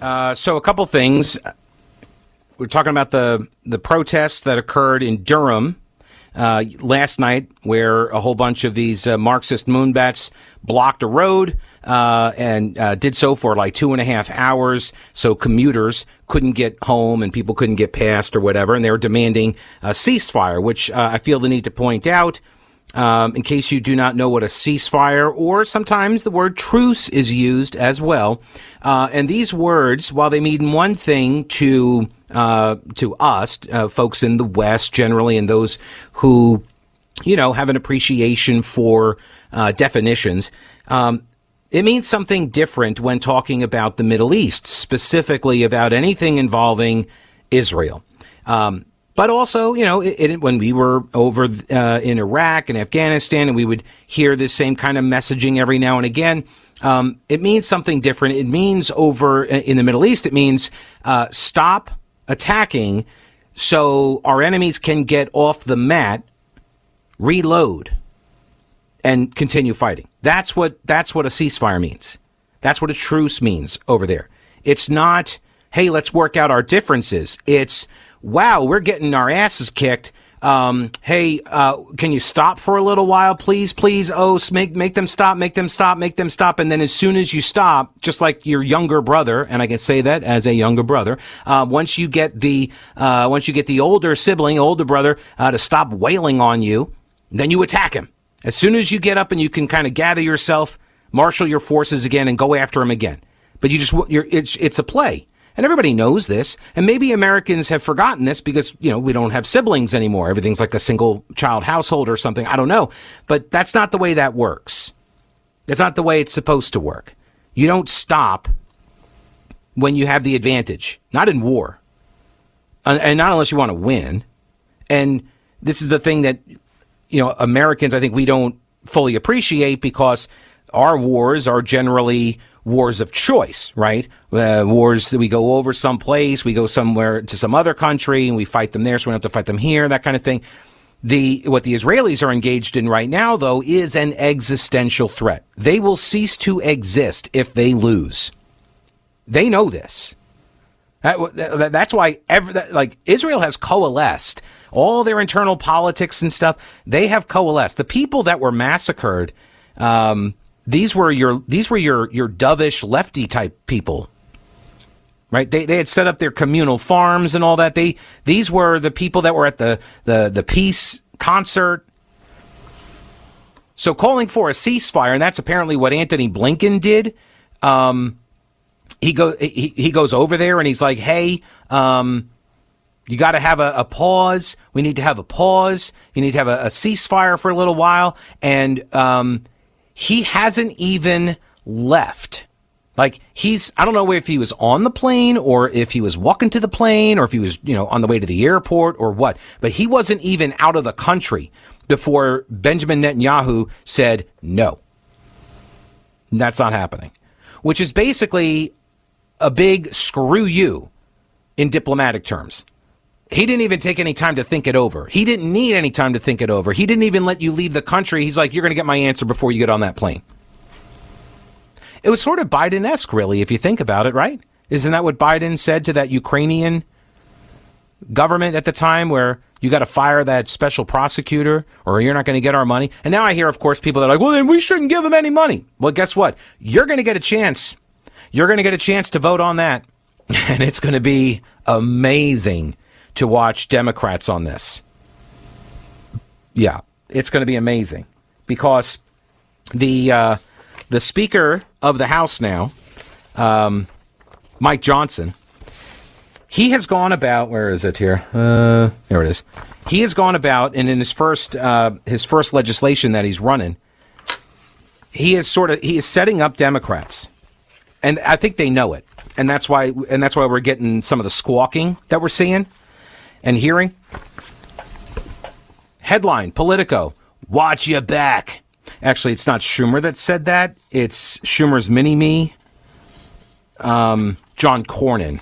Uh, so, a couple things. We're talking about the the protests that occurred in Durham uh, last night, where a whole bunch of these uh, Marxist moonbats blocked a road uh, and uh, did so for like two and a half hours. So commuters couldn't get home and people couldn't get past or whatever, and they were demanding a ceasefire, which uh, I feel the need to point out. Um, in case you do not know what a ceasefire or sometimes the word truce is used as well. Uh, and these words, while they mean one thing to uh, to us, uh, folks in the West generally, and those who you know have an appreciation for uh, definitions, um, it means something different when talking about the Middle East, specifically about anything involving Israel. Um, but also, you know, it, it, when we were over uh, in Iraq and Afghanistan, and we would hear this same kind of messaging every now and again. Um, it means something different. It means over in the Middle East, it means uh, stop attacking so our enemies can get off the mat, reload, and continue fighting. That's what that's what a ceasefire means. That's what a truce means over there. It's not, hey, let's work out our differences. It's wow, we're getting our asses kicked. Um, hey, uh, can you stop for a little while, please, please? Oh, make make them stop, make them stop, make them stop. And then as soon as you stop, just like your younger brother, and I can say that as a younger brother, uh, once you get the uh, once you get the older sibling, older brother, uh, to stop wailing on you, then you attack him. As soon as you get up and you can kind of gather yourself, marshal your forces again, and go after him again. But you just you're, it's it's a play. And everybody knows this. And maybe Americans have forgotten this because, you know, we don't have siblings anymore. Everything's like a single child household or something. I don't know. But that's not the way that works. That's not the way it's supposed to work. You don't stop when you have the advantage, not in war. And not unless you want to win. And this is the thing that, you know, Americans, I think we don't fully appreciate because our wars are generally wars of choice, right? Uh, wars that we go over someplace, we go somewhere to some other country, and we fight them there, so we don't have to fight them here, that kind of thing. The what the Israelis are engaged in right now, though, is an existential threat. They will cease to exist if they lose. They know this. That, that's why every, like Israel has coalesced all their internal politics and stuff. They have coalesced. The people that were massacred. Um, these were your these were your your dovish lefty type people right? They, they had set up their communal farms and all that. They these were the people that were at the the the peace concert. So calling for a ceasefire and that's apparently what Antony Blinken did. Um, he go he, he goes over there and he's like hey um, you got to have a, a, pause. We need to have a pause. You need to have a, a ceasefire for a little while. And um, he hasn't even left. Like he's, I don't know if he was on the plane or if he was walking to the plane or if he was, you know, on the way to the airport or what, but he wasn't even out of the country before Benjamin Netanyahu said no. That's not happening, which is basically a big screw you in diplomatic terms. He didn't even take any time to think it over. He didn't need any time to think it over. He didn't even let you leave the country. He's like, you're going to get my answer before you get on that plane. It was sort of Biden esque, really, if you think about it, right? Isn't that what Biden said to that Ukrainian government at the time where you got to fire that special prosecutor or you're not going to get our money? And now I hear, of course, people that are like, well, then we shouldn't give him any money. Well, guess what? You're going to get a chance. You're going to get a chance to vote on that. And it's going to be amazing to watch Democrats on this. Yeah, it's going to be amazing because the uh, the Speaker of the House now, um, Mike Johnson, he has gone about. Where is it here? Uh, there it is. He has gone about, and in his first uh, his first legislation that he's running, he is sort of he is setting up Democrats, and I think they know it. and that's why and that's why we're getting some of the squawking that we're seeing and hearing. Headline: Politico: Watch your back. Actually, it's not Schumer that said that. It's Schumer's mini me, um, John Cornyn,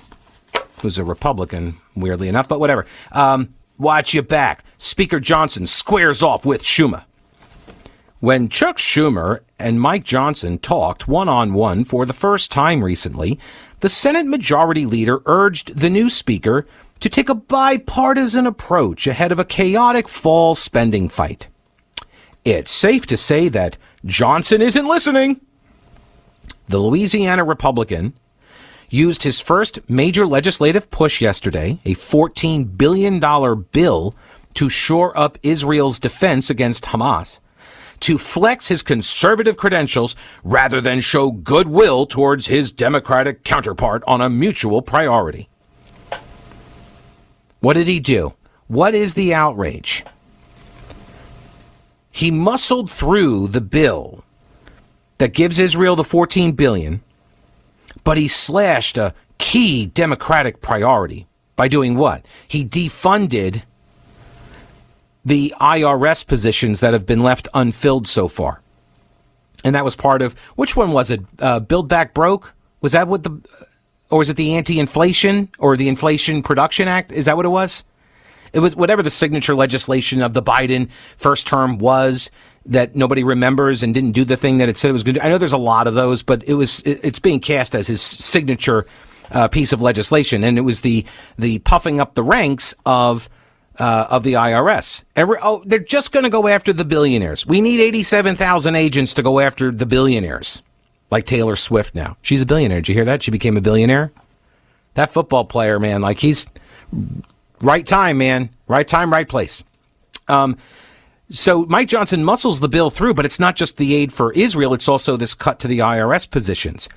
who's a Republican, weirdly enough, but whatever. Um, watch your back. Speaker Johnson squares off with Schumer. When Chuck Schumer and Mike Johnson talked one on one for the first time recently, the Senate Majority Leader urged the new Speaker to take a bipartisan approach ahead of a chaotic fall spending fight. It's safe to say that Johnson isn't listening. The Louisiana Republican used his first major legislative push yesterday, a $14 billion bill to shore up Israel's defense against Hamas, to flex his conservative credentials rather than show goodwill towards his Democratic counterpart on a mutual priority. What did he do? What is the outrage? He muscled through the bill that gives Israel the 14 billion, but he slashed a key democratic priority by doing what? He defunded the IRS positions that have been left unfilled so far. And that was part of which one was it? Uh, Build Back Broke? Was that what the, or was it the anti-inflation or the Inflation Production Act? Is that what it was? It was whatever the signature legislation of the Biden first term was that nobody remembers and didn't do the thing that it said it was going to do. I know there's a lot of those, but it was it's being cast as his signature uh, piece of legislation, and it was the the puffing up the ranks of. Uh, of the IRS. Every, oh, they're just going to go after the billionaires. We need 87,000 agents to go after the billionaires, like Taylor Swift now. She's a billionaire. Did you hear that? She became a billionaire. That football player, man, like he's Right time, man. Right time, right place. Um, so Mike Johnson muscles the bill through, but it's not just the aid for Israel, it's also this cut to the IRS positions.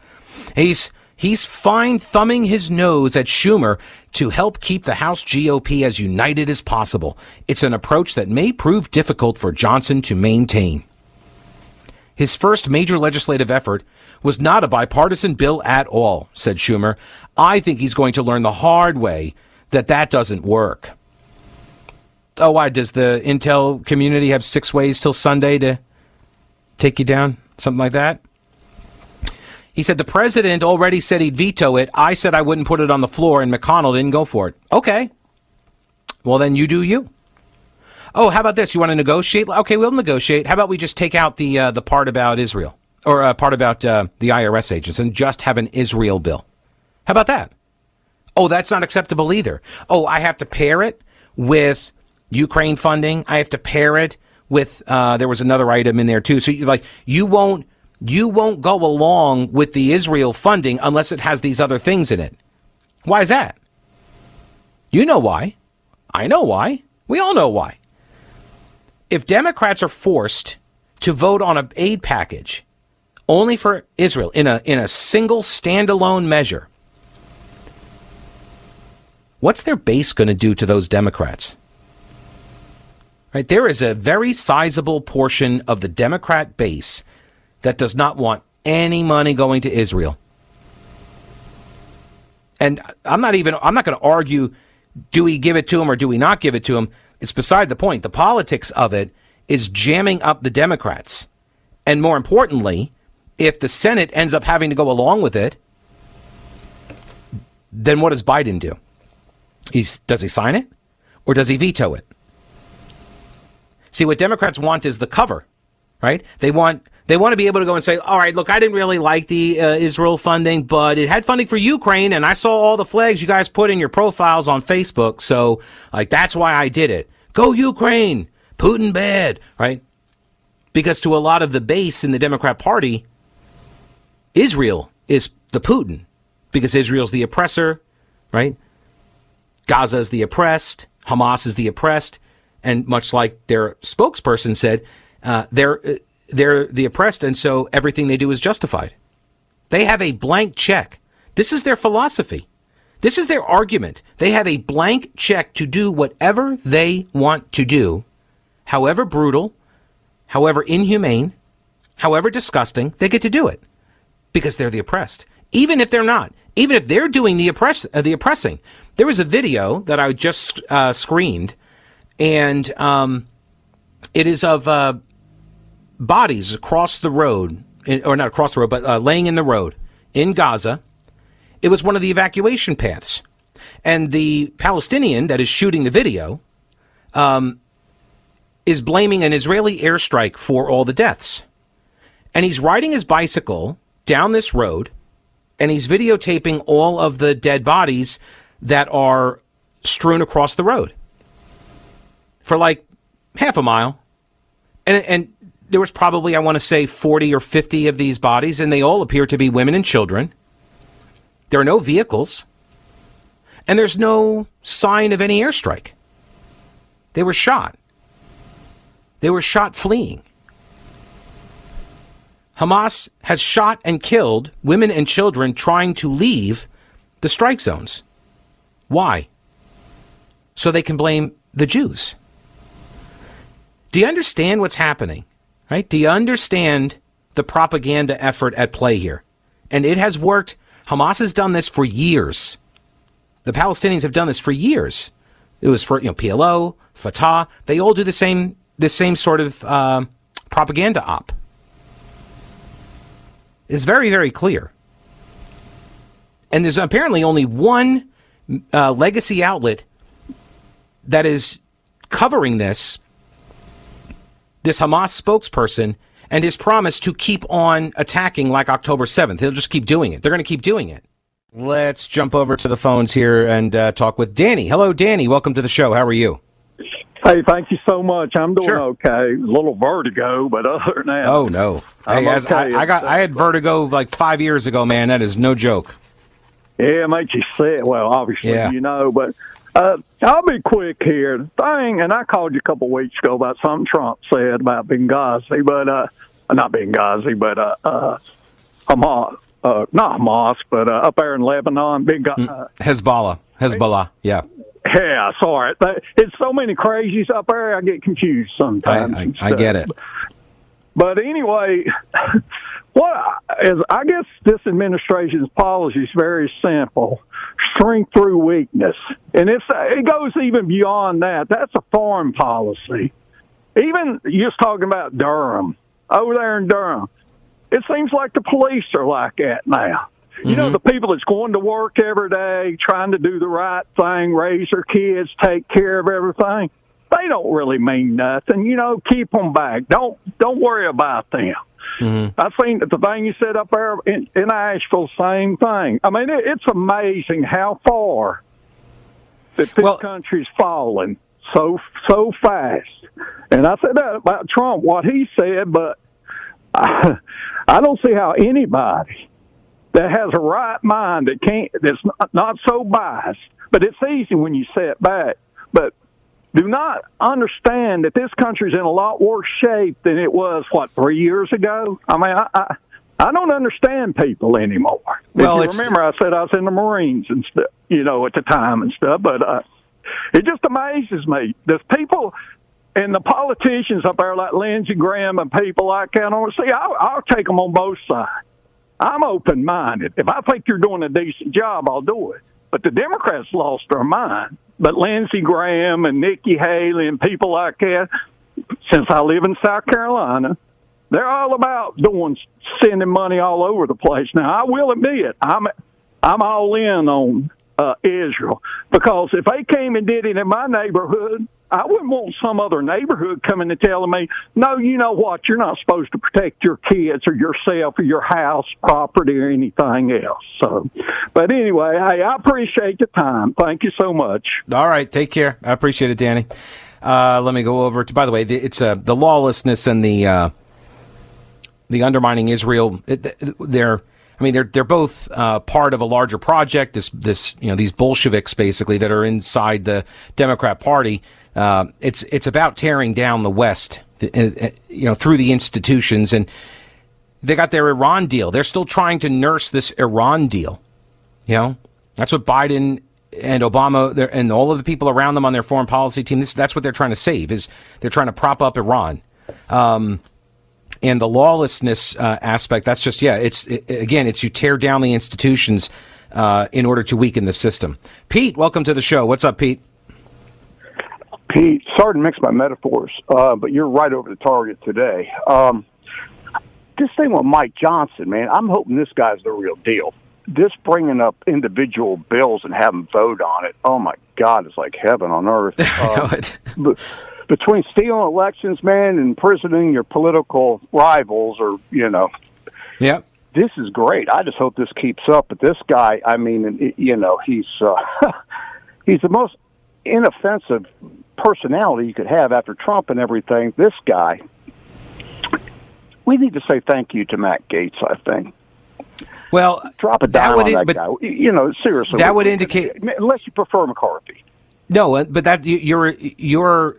He's he's fine thumbing his nose at Schumer to help keep the House GOP as united as possible. It's an approach that may prove difficult for Johnson to maintain. His first major legislative effort was not a bipartisan bill at all, said Schumer. I think he's going to learn the hard way that that doesn't work. Oh, why? Does the Intel community have six ways till Sunday to take you down? Something like that? He said the president already said he'd veto it. I said I wouldn't put it on the floor, and McConnell didn't go for it. Okay. Well, then you do you. Oh, how about this? You want to negotiate? Okay, we'll negotiate. How about we just take out the uh, the part about Israel or uh, part about uh, the IRS agents and just have an Israel bill? How about that? Oh, that's not acceptable either. Oh, I have to pair it with Ukraine funding. I have to pair it with. Uh, there was another item in there too. So you like you won't you won't go along with the Israel funding unless it has these other things in it. Why is that? You know why. I know why. We all know why. If Democrats are forced to vote on an aid package only for Israel in a in a single standalone measure, what's their base going to do to those Democrats? Right, there is a very sizable portion of the Democrat base that does not want any money going to Israel. And I'm not even I'm not going to argue do we give it to him or do we not give it to him? It's beside the point. The politics of it is jamming up the Democrats. And more importantly, if the Senate ends up having to go along with it, then what does Biden do? He's, does he sign it or does he veto it? See, what Democrats want is the cover, right? They want they want to be able to go and say, all right, look, I didn't really like the uh, Israel funding, but it had funding for Ukraine, and I saw all the flags you guys put in your profiles on Facebook, so like that's why I did it. Go Ukraine, Putin bad, right? Because to a lot of the base in the Democrat Party, Israel is the Putin because Israel's the oppressor, right? Gaza is the oppressed, Hamas is the oppressed, and much like their spokesperson said, uh, they're uh, they're the oppressed, and so everything they do is justified. They have a blank check. This is their philosophy. This is their argument. They have a blank check to do whatever they want to do, however brutal, however inhumane, however disgusting, they get to do it because they're the oppressed. even if they're not, even if they're doing the oppress uh, the oppressing. There was a video that I just uh, screened, and um, it is of uh, bodies across the road, or not across the road, but uh, laying in the road in Gaza. It was one of the evacuation paths, and the Palestinian that is shooting the video um, is blaming an Israeli airstrike for all the deaths, and he's riding his bicycle down this road and he's videotaping all of the dead bodies that are strewn across the road for like half a mile. And, and there was probably, I want to say, 40 or 50 of these bodies, and they all appear to be women and children. There are no vehicles, and there's no sign of any airstrike. They were shot. They were shot fleeing. Hamas has shot and killed women and children trying to leave the strike zones. Why? So they can blame the Jews. Do you understand what's happening? Right? Do you understand the propaganda effort at play here? And it has worked. Hamas has done this for years. The Palestinians have done this for years. It was for you know PLO, Fatah. They all do the same the same sort of uh, propaganda op It's very, very clear. And there's apparently only one uh, legacy outlet that is covering this, this Hamas spokesperson, and his promise to keep on attacking like October 7th. He'll just keep doing it. They're going to keep doing it. Let's jump over to the phones here and uh, talk with Danny. Hello, Danny. Welcome to the show. How are you? Hey, thank you so much. I'm doing sure. okay. A little vertigo, but other than that, oh no. Hey, okay. I, I, got I had vertigo like five years ago, man. That is no joke. Yeah, it makes you sick. Well, obviously, yeah. you know, but uh, I'll be quick here. The thing, and I called you a couple of weeks ago about something Trump said about Benghazi, but uh, not Benghazi, but uh, uh, Hamas, uh, not Hamas, but uh, up there in Lebanon, Benghazi, mm, uh, Hezbollah, Hezbollah, yeah. Yeah, sorry. But it's so many crazies up there, I get confused sometimes. I, I, I get it. But anyway, what is I guess this administration's policy is very simple: strength through weakness, and it's it goes even beyond that. That's a foreign policy. Even just talking about Durham over there in Durham, it seems like the police are like that now. You know, mm-hmm. the people that's going to work every day, trying to do the right thing, raise their kids, take care of everything. They don't really mean nothing. You know, keep them back. Don't don't worry about them. Mm-hmm. I think that the thing you said up there in, in Asheville, same thing. I mean, it, it's amazing how far that this well, country's fallen so so fast. And I said that about Trump, what he said, but I, I don't see how anybody that has a right mind that can't that's not, not so biased. But it's easy when you sit back. But do not understand that this country's in a lot worse shape than it was what three years ago. I mean, I. I I don't understand people anymore. Well, if you remember, I said I was in the Marines and stuff, you know, at the time and stuff. But uh, it just amazes me. There's people and the politicians up there like Lindsey Graham and people like that. See, I'll, I'll take them on both sides. I'm open minded. If I think you're doing a decent job, I'll do it. But the Democrats lost their mind. But Lindsey Graham and Nikki Haley and people like that, since I live in South Carolina, they're all about doing sending money all over the place. Now I will admit I'm I'm all in on uh, Israel because if they came and did it in my neighborhood, I wouldn't want some other neighborhood coming and telling me, no, you know what, you're not supposed to protect your kids or yourself or your house, property, or anything else. So, but anyway, hey, I appreciate the time. Thank you so much. All right, take care. I appreciate it, Danny. Uh, let me go over to. By the way, it's uh, the lawlessness and the uh, the undermining Israel. It, they're I mean, they're they're both uh, part of a larger project. This this you know these Bolsheviks basically that are inside the Democrat Party. Uh, it's it's about tearing down the West, uh, uh, you know, through the institutions, and they got their Iran deal. They're still trying to nurse this Iran deal. You know, that's what Biden and Obama and all of the people around them on their foreign policy team. This that's what they're trying to save. Is they're trying to prop up Iran. Um, and the lawlessness uh, aspect. That's just yeah. It's it, again, it's you tear down the institutions uh, in order to weaken the system. Pete, welcome to the show. What's up, Pete? Pete, sorry to mix my metaphors, uh, but you're right over the target today. Um, this thing with Mike Johnson, man, I'm hoping this guy's the real deal. This bringing up individual bills and having vote on it, oh my God, it's like heaven on earth. Uh, between stealing elections, man, and imprisoning your political rivals, or you know, yeah, this is great. I just hope this keeps up. But this guy, I mean, you know, he's uh, he's the most inoffensive personality you could have after Trump and everything. This guy, we need to say thank you to Matt Gaetz. I think. Well, drop it down on that guy. You know, seriously, that would indicate unless you prefer McCarthy. No, uh, but that you're you're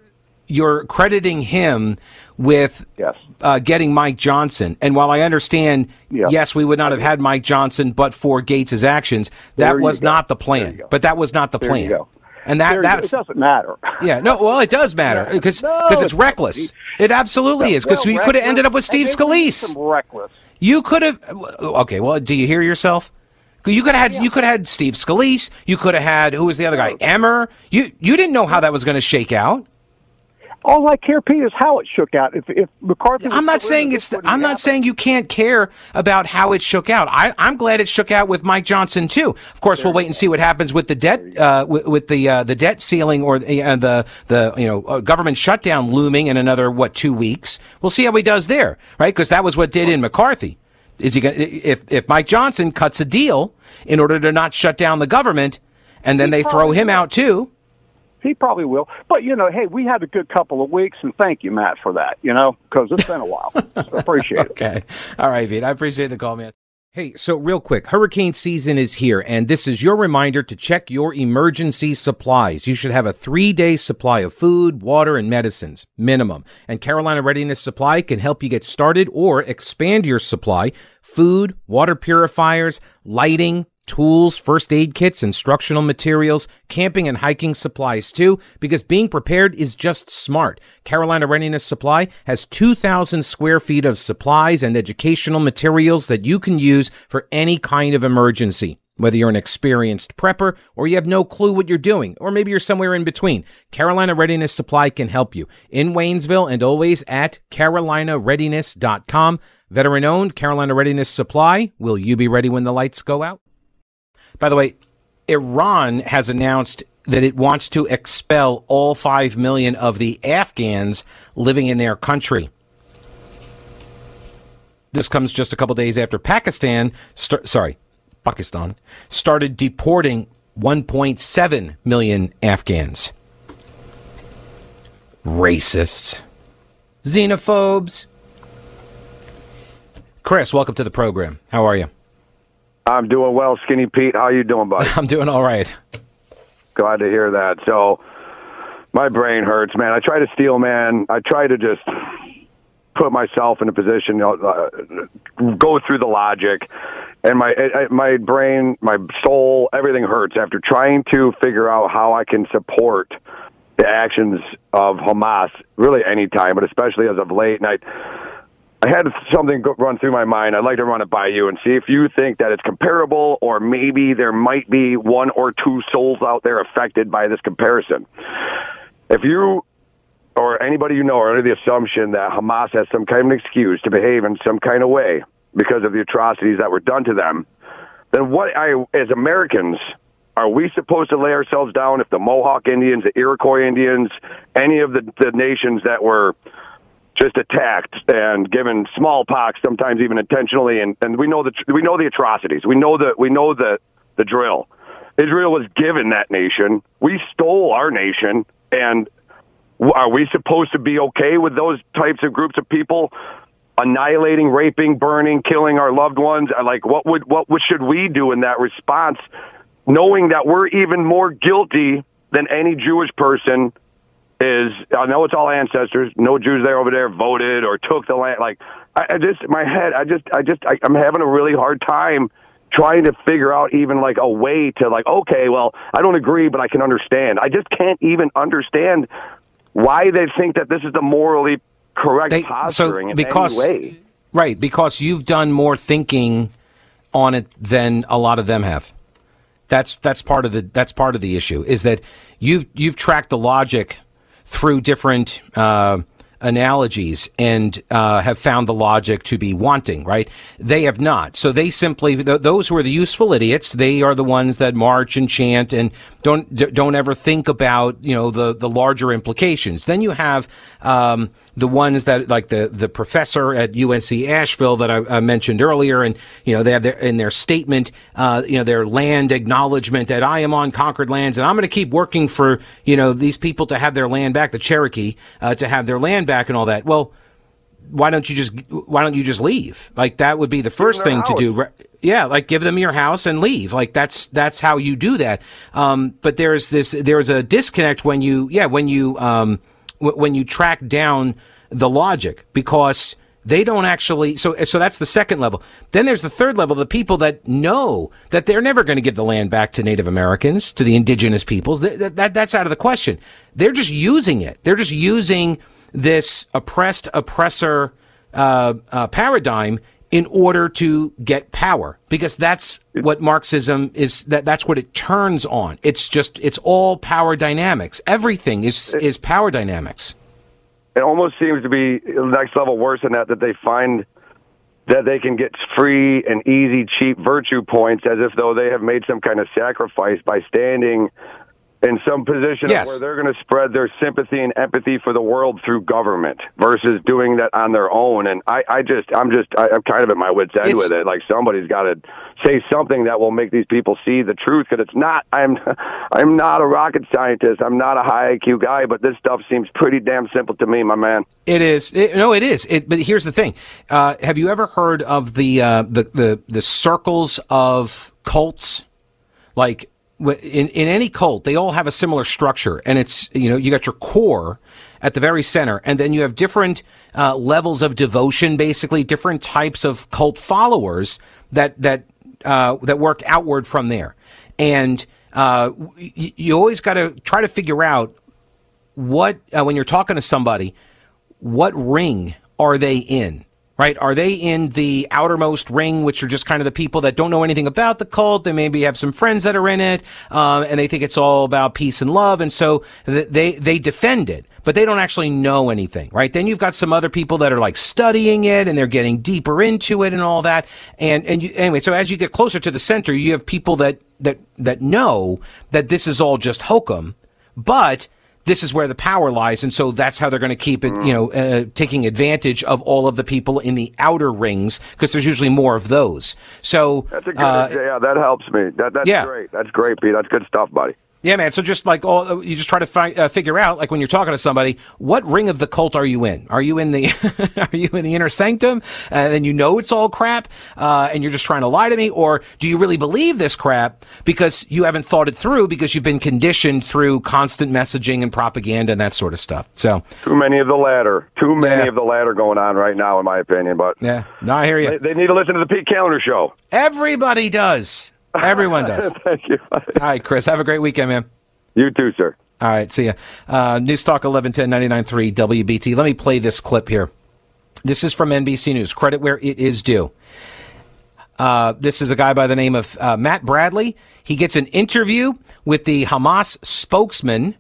you're crediting him with yes. uh, getting Mike Johnson. And while I understand, yes, we would not have had Mike Johnson, but for Gaetz's actions, that was not the plan. But that was not the there plan. And that that doesn't matter. Yeah, no, well, it does matter because no, it's, it's reckless. It absolutely is because well, you could have ended up with Steve Scalise. Reckless. You could have. Okay, well, do you hear yourself? You could have had yeah. you could have had Steve Scalise. You could have had who was the other guy? Emmer. You you didn't know how that was going to shake out. All I care, Pete, is how it shook out. If, if McCarthy, I'm not saying it's. I'm not saying you can't care about how it shook out. I, am glad it shook out with Mike Johnson too. Of course, there we'll wait and see what happens with the debt, uh, with, with, the uh, the debt ceiling or the uh, the, the you know uh, government shutdown looming in another what two weeks. We'll see how he does there, right? Because that was what did in McCarthy. Is he going if if Mike Johnson cuts a deal in order to not shut down the government, and then they throw him out too? He probably will. But, you know, hey, we had a good couple of weeks, and thank you, Matt, for that, you know, because it's been a while. so appreciate it. Okay. All right, Pete. I appreciate the call, man. Hey, so real quick, hurricane season is here, and this is your reminder to check your emergency supplies. You should have a three day supply of food, water, and medicines, minimum. And Carolina Readiness Supply can help you get started or expand your supply. Food, water purifiers, lighting, tools, first aid kits, instructional materials, camping and hiking supplies too, because being prepared is just smart. Carolina Readiness Supply has 2,000 square feet of supplies and educational materials that you can use for any kind of emergency. Whether you're an experienced prepper or you have no clue what you're doing, or maybe you're somewhere in between, Carolina Readiness Supply can help you. In Waynesville and always at carolinareadiness.com. Veteran owned Carolina Readiness Supply. Will you be ready when the lights go out? By the way, Iran has announced that it wants to expel all 5 million of the Afghans living in their country. This comes just a couple days after Pakistan, st- sorry, Pakistan, started deporting 1.7 million Afghans. Racists, xenophobes. Chris, welcome to the program. How are you? I'm doing well, Skinny Pete. How you doing, buddy? I'm doing all right. Glad to hear that. So, my brain hurts, man. I try to steal, man. I try to just put myself in a position, you know, uh, go through the logic, and my my brain, my soul, everything hurts after trying to figure out how I can support the actions of Hamas. Really, any time, but especially as of late. And I I had something run through my mind. I'd like to run it by you and see if you think that it's comparable, or maybe there might be one or two souls out there affected by this comparison. If you or anybody you know are under the assumption that Hamas has some kind of excuse to behave in some kind of way because of the atrocities that were done to them, then what I, as Americans, are we supposed to lay ourselves down if the Mohawk Indians, the Iroquois Indians, any of the, the nations that were just attacked and given smallpox, sometimes even intentionally, and, and we know the we know the atrocities. We know the we know the the drill. Israel was given that nation. We stole our nation, and are we supposed to be okay with those types of groups of people annihilating, raping, burning, killing our loved ones? Uh, like, what would what, what should we do in that response, knowing that we're even more guilty than any Jewish person is I know it's all ancestors. No Jews there over there voted or took the land. Like I, I just my head. I just I just I, I'm having a really hard time trying to figure out even like a way to like okay, well I don't agree, but I can understand. I just can't even understand why they think that this is the morally correct they, posturing so because, in any way. Right, because you've done more thinking on it than a lot of them have. That's that's part of the that's part of the issue is that you've you've tracked the logic through different uh, analogies and uh, have found the logic to be wanting, right? They have not. So they simply, th- those who are the useful idiots, they are the ones that march and chant and don't d- don't ever think about you know the the larger implications. Then you have um, the ones that like the the professor at UNC Asheville that I, I mentioned earlier, and you know they have their in their statement, uh, you know their land acknowledgement that I am on conquered lands, and I'm going to keep working for you know these people to have their land back, the Cherokee uh, to have their land back, and all that. Well, why don't you just why don't you just leave? Like that would be the first thing to do. Yeah, like give them your house and leave. Like that's that's how you do that. Um, but there's this there's a disconnect when you yeah when you um, when you track down the logic because they don't actually so so that's the second level. Then there's the third level the people that know that they're never going to give the land back to native americans to the indigenous peoples. That, that, that's out of the question. They're just using it. They're just using this oppressed oppressor uh, uh, paradigm in order to get power because that's what marxism is that that's what it turns on. It's just it's all power dynamics. Everything is is power dynamics. It almost seems to be the next level worse than that that they find that they can get free and easy cheap virtue points as if though they have made some kind of sacrifice by standing in some position yes. where they're going to spread their sympathy and empathy for the world through government versus doing that on their own. And I, I just, I'm just, I, am kind of at my wits end it's, with it. Like somebody's got to say something that will make these people see the truth. Because it's not, I'm, I'm not a rocket scientist. I'm not a high IQ guy, but this stuff seems pretty damn simple to me, my man. It is. It, no, it is. It, but here's the thing. Uh, have you ever heard of the, uh, the, the, the circles of cults? Like in, in any cult, they all have a similar structure, and it's you know you got your core at the very center, and then you have different uh, levels of devotion, basically different types of cult followers that that uh, that work outward from there, and uh, you, you always got to try to figure out what uh, when you're talking to somebody, what ring are they in? Right? Are they in the outermost ring, which are just kind of the people that don't know anything about the cult? They maybe have some friends that are in it, um, and they think it's all about peace and love, and so they they defend it, but they don't actually know anything, right? Then you've got some other people that are like studying it and they're getting deeper into it and all that, and and you, anyway, so as you get closer to the center, you have people that that that know that this is all just hokum, but this is where the power lies, and so that's how they're going to keep it, you know, uh, taking advantage of all of the people in the outer rings because there's usually more of those. So that's a good, uh, yeah, that helps me. That, that's yeah. great. That's great, Pete. That's good stuff, buddy. Yeah, man. So just like all, you just try to fi- uh, figure out, like when you're talking to somebody, what ring of the cult are you in? Are you in the, are you in the inner sanctum? And then you know it's all crap, uh, and you're just trying to lie to me, or do you really believe this crap because you haven't thought it through because you've been conditioned through constant messaging and propaganda and that sort of stuff? So too many of the latter. Too many yeah. of the latter going on right now, in my opinion. But yeah, no, I hear you. They, they need to listen to the Pete Kaliner show. Everybody does. Everyone does. Thank you. All right, Chris. Have a great weekend, man. You too, sir. All right. See ya. Uh, News Talk 1110 99.3 WBT. Let me play this clip here. This is from NBC News. Credit where it is due. Uh, this is a guy by the name of uh, Matt Bradley. He gets an interview with the Hamas spokesman,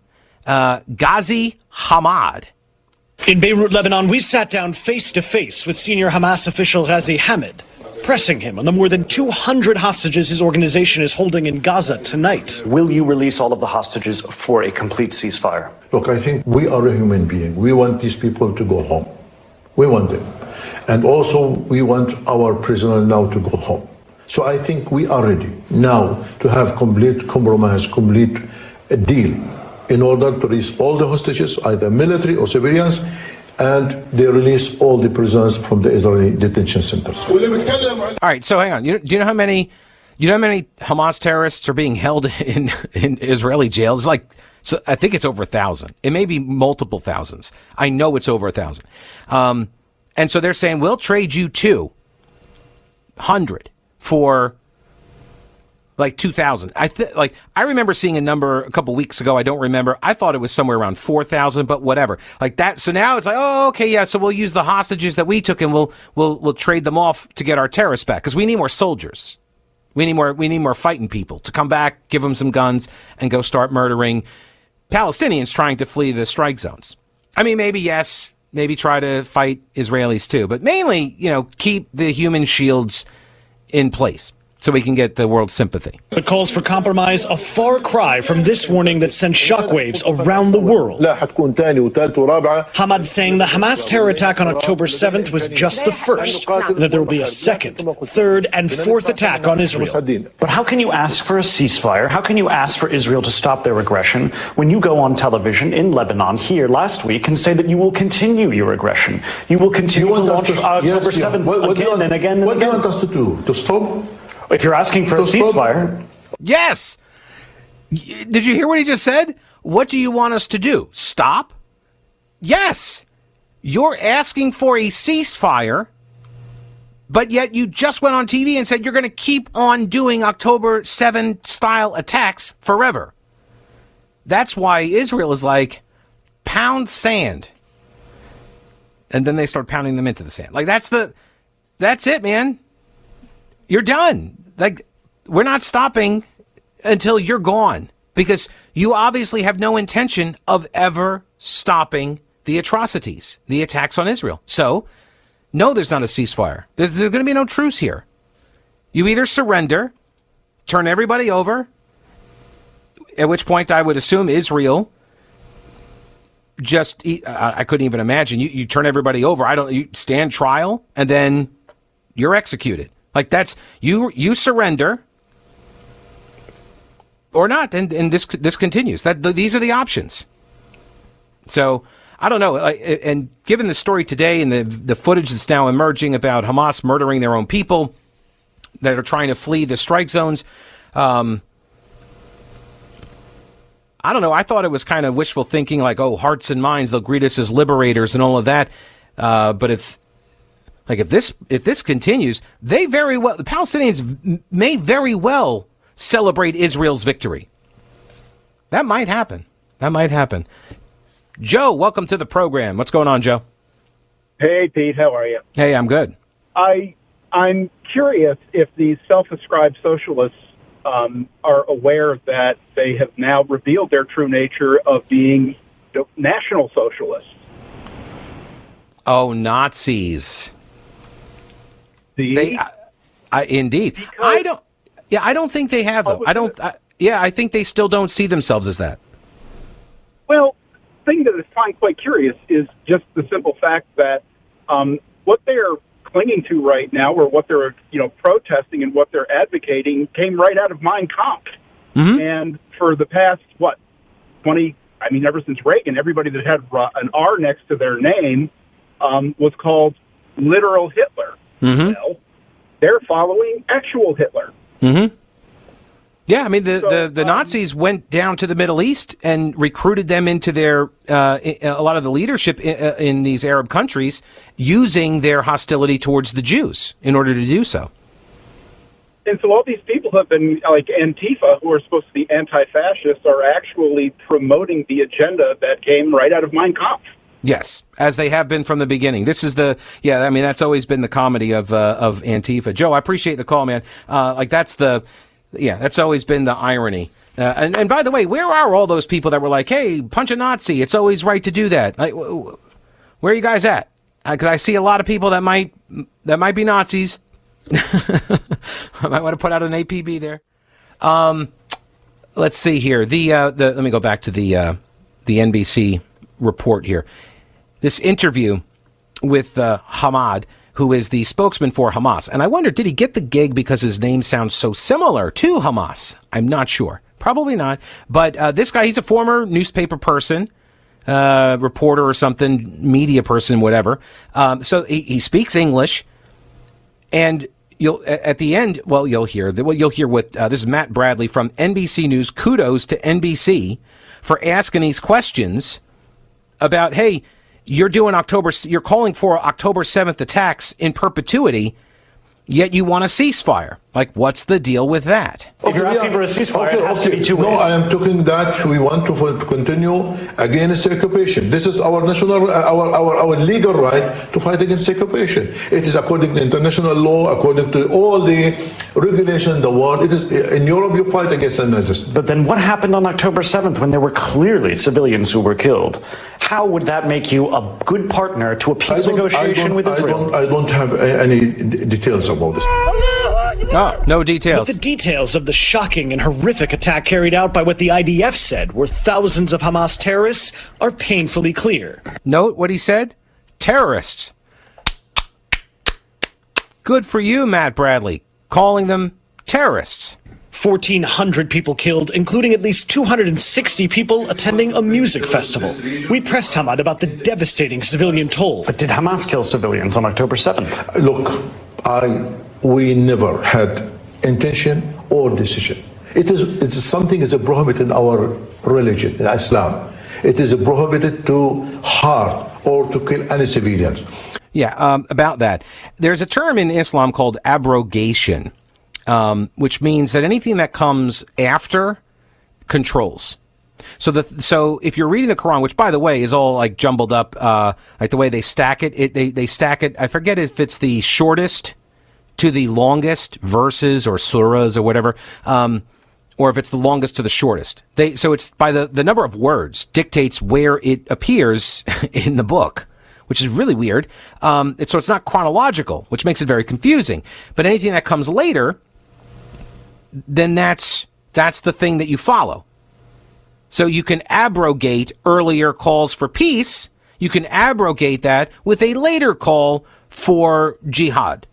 uh, Ghazi Hamad. In Beirut, Lebanon, we sat down face to face with senior Hamas official Ghazi Hamad pressing him on the more than 200 hostages his organization is holding in Gaza tonight. Will you release all of the hostages for a complete ceasefire? Look, I think we are a human being. We want these people to go home. We want them. And also, we want our prisoner now to go home. So I think we are ready now to have complete compromise, complete deal in order to release all the hostages, either military or civilians, and they release all the prisoners from the Israeli detention centers. All right, so hang on. You, do you know how many? You know how many Hamas terrorists are being held in in Israeli jails? Like so I think it's over a thousand. It may be multiple thousands. I know it's over a thousand. Um, and so they're saying we'll trade you two hundred for like 2000 i th- like i remember seeing a number a couple weeks ago i don't remember. I thought it was somewhere around 4000 but whatever. Like that so now it's like oh okay yeah so we'll use the hostages that we took and we'll we'll we'll trade them off to get our terrorists back because we need more soldiers. We need more we need more fighting people to come back give them some guns and go start murdering palestinians trying to flee the strike zones. I mean maybe yes maybe try to fight israelis too but mainly you know keep the human shields in place so we can get the world's sympathy. But calls for compromise a far cry from this warning that sent shockwaves around the world. Hamad saying the Hamas terror attack on October 7th was just the first, and that there will be a second, third, and fourth attack on Israel. But how can you ask for a ceasefire? How can you ask for Israel to stop their aggression when you go on television in Lebanon here last week and say that you will continue your aggression? You will continue you to launch to, October yes, 7th what, what again and again and what again. What do you want us to do? To stop? If you're asking for a ceasefire. Yes. Did you hear what he just said? What do you want us to do? Stop? Yes. You're asking for a ceasefire, but yet you just went on TV and said you're going to keep on doing October 7 style attacks forever. That's why Israel is like, pound sand. And then they start pounding them into the sand. Like, that's the, that's it, man. You're done. Like, we're not stopping until you're gone because you obviously have no intention of ever stopping the atrocities, the attacks on Israel. So, no, there's not a ceasefire. There's, there's going to be no truce here. You either surrender, turn everybody over, at which point I would assume Israel just I couldn't even imagine you, you turn everybody over. I don't you stand trial and then you're executed. Like that's you you surrender or not, and, and this this continues. That these are the options. So I don't know. And given the story today and the the footage that's now emerging about Hamas murdering their own people that are trying to flee the strike zones, um, I don't know. I thought it was kind of wishful thinking, like, oh, hearts and minds, they'll greet us as liberators and all of that. Uh, but if like if this if this continues, they very well the Palestinians may very well celebrate Israel's victory. That might happen. That might happen. Joe, welcome to the program. What's going on, Joe? Hey, Pete. How are you? Hey, I'm good. I I'm curious if these self-ascribed socialists um, are aware that they have now revealed their true nature of being national socialists. Oh, Nazis. See? They, I, I, indeed. Because, I don't. Yeah, I don't think they have though. I don't. I, yeah, I think they still don't see themselves as that. Well, the thing that is find quite curious is just the simple fact that um, what they are clinging to right now, or what they're you know protesting and what they're advocating, came right out of Mein Kampf. Mm-hmm. And for the past what twenty, I mean, ever since Reagan, everybody that had an R next to their name um, was called literal Hitler. Mm-hmm. they're following actual Hitler. Mm-hmm. Yeah, I mean the, so, the, the um, Nazis went down to the Middle East and recruited them into their uh, a lot of the leadership in, uh, in, these Arab countries using their hostility towards the Jews in order to do so. And so all these people have been like Antifa, who are supposed to be anti-fascists, are actually promoting the agenda that came right out of Mein Kampf. Yes, as they have been from the beginning. This is the yeah. I mean, that's always been the comedy of uh, of Antifa. Joe, I appreciate the call, man. Uh, like that's the yeah. That's always been the irony. Uh, and and by the way, where are all those people that were like, "Hey, punch a Nazi. It's always right to do that." Like, where are you guys at? Because uh, I see a lot of people that might that might be Nazis. I might want to put out an APB there. Um, let's see here. The uh, the let me go back to the uh, the NBC report here this interview with uh, Hamad, who is the spokesman for Hamas. And I wonder, did he get the gig because his name sounds so similar to Hamas? I'm not sure. Probably not. But uh, this guy, he's a former newspaper person, uh, reporter or something, media person, whatever. Um, so he, he, speaks English. And you'll at the end, well, you'll hear that. well, you'll hear what uh, this is Matt Bradley from NBC News. Kudos to NBC for asking these questions about, hey, you're doing October, you're calling for October 7th attacks in perpetuity, yet you want a ceasefire. Like, what's the deal with that? If you're asking for a ceasefire, okay, it has okay. to be two no. I am talking that we want to continue against occupation. This is our national, uh, our, our, our legal right to fight against occupation. It is according to international law, according to all the regulation in the world. It is in Europe you fight against the Nazis. But then what happened on October 7th when there were clearly civilians who were killed? How would that make you a good partner to a I peace negotiation I don't, with I Israel? don't, I don't have any d- details about this. Oh, no details. But The details of the shocking and horrific attack carried out by what the IDF said were thousands of Hamas terrorists are painfully clear. Note what he said terrorists. Good for you, Matt Bradley, calling them terrorists. 1,400 people killed, including at least 260 people attending a music festival. We pressed Hamad about the devastating civilian toll. But did Hamas kill civilians on October 7th? Look, I we never had intention or decision. It is it's something is prohibited in our religion, in Islam. It is prohibited to harm or to kill any civilians. Yeah, um, about that. There's a term in Islam called abrogation, um, which means that anything that comes after controls. So the so if you're reading the Quran, which by the way is all like jumbled up, uh, like the way they stack it, it they they stack it. I forget if it's the shortest to the longest verses or surahs or whatever, um, or if it's the longest to the shortest. They so it's by the the number of words dictates where it appears in the book, which is really weird. Um, it's, so it's not chronological, which makes it very confusing. But anything that comes later, then that's that's the thing that you follow. So you can abrogate earlier calls for peace. You can abrogate that with a later call for jihad.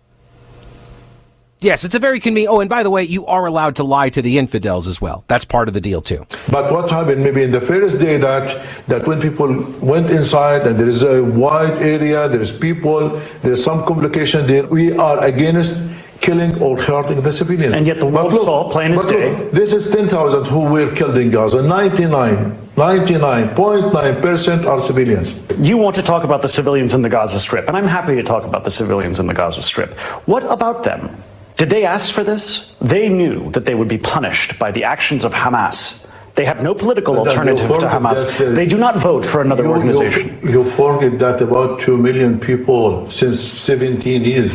Yes, it's a very convenient. Oh, and by the way, you are allowed to lie to the infidels as well. That's part of the deal too. But what happened maybe in the first day that that when people went inside and there is a wide area, there is people, there is some complication there. We are against killing or hurting the civilians. And yet the world look, saw plain as but look, day. This is 10,000 who were killed in Gaza. 99, 99.9% are civilians. You want to talk about the civilians in the Gaza Strip, and I'm happy to talk about the civilians in the Gaza Strip. What about them? Did they ask for this? They knew that they would be punished by the actions of Hamas. They have no political alternative to Hamas. that, uh, They do not vote for another You- you- organization. You, forget that about 2 million people since 17 years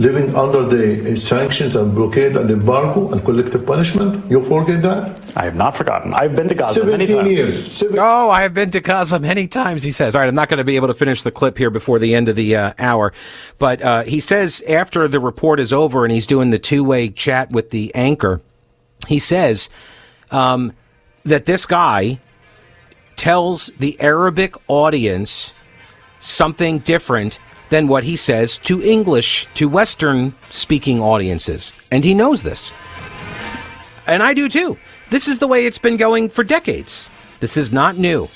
living under the uh, sanctions and blockade and embargo and collective punishment. You forget that? I have not forgotten. I've been to Gaza many 17 times. years. Seven- Oh, I have been to Gaza many times, he says. All right, I'm not going to be able to finish the clip here before the end of the uh, hour. But uh, he says after the report is over and he's doing the two way chat with the anchor, he says um, that this guy tells the Arabic audience something different than what he says to English, to Western speaking audiences. And he knows this. And I do too. This is the way it's been going for decades. This is not new.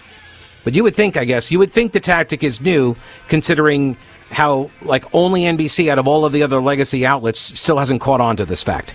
But you would think, I guess, you would think the tactic is new, considering how, like, only NBC out of all of the other legacy outlets still hasn't caught on to this fact.